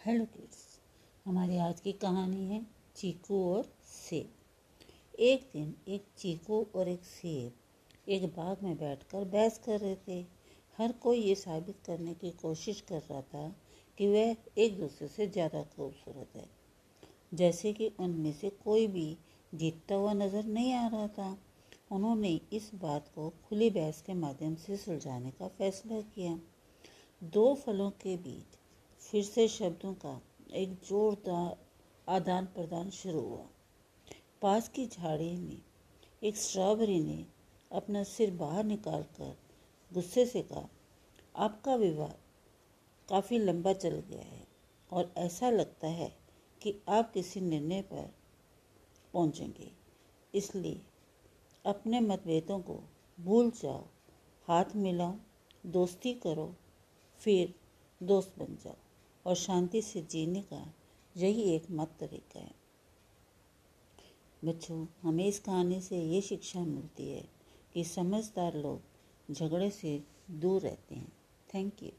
Hello kids, हमारी आज की कहानी है चीकू और सेब। एक दिन एक चीकू और एक सेब एक बाग में बैठकर बहस कर रहे थे। हर कोई ये साबित करने की कोशिश कर रहा था कि वह एक दूसरे से ज़्यादा खूबसूरत है। जैसे कि उनमें से कोई भी जीतता हुआ नज़र नहीं आ रहा था। उन्होंने इस बात को खुली बहस के माध्यम से सुलझाने का फैसला किया। दो फलों के बीच फिर से शब्दों का एक जोरदार आदान प्रदान शुरू हुआ। पास की झाड़ी में एक स्ट्रॉबेरी ने अपना सिर बाहर निकाल कर गुस्से से कहा, आपका विवाह काफ़ी लंबा चल गया है और ऐसा लगता है कि आप किसी निर्णय पर पहुँचेंगे। इसलिए अपने मतभेदों को भूल जाओ, हाथ मिलाओ, दोस्ती करो, फिर दोस्त बन जाओ। और शांति से जीने का यही एक मत तरीका है। बच्चों हमें इस कहानी से ये शिक्षा मिलती है कि समझदार लोग झगड़े से दूर रहते हैं। Thank you.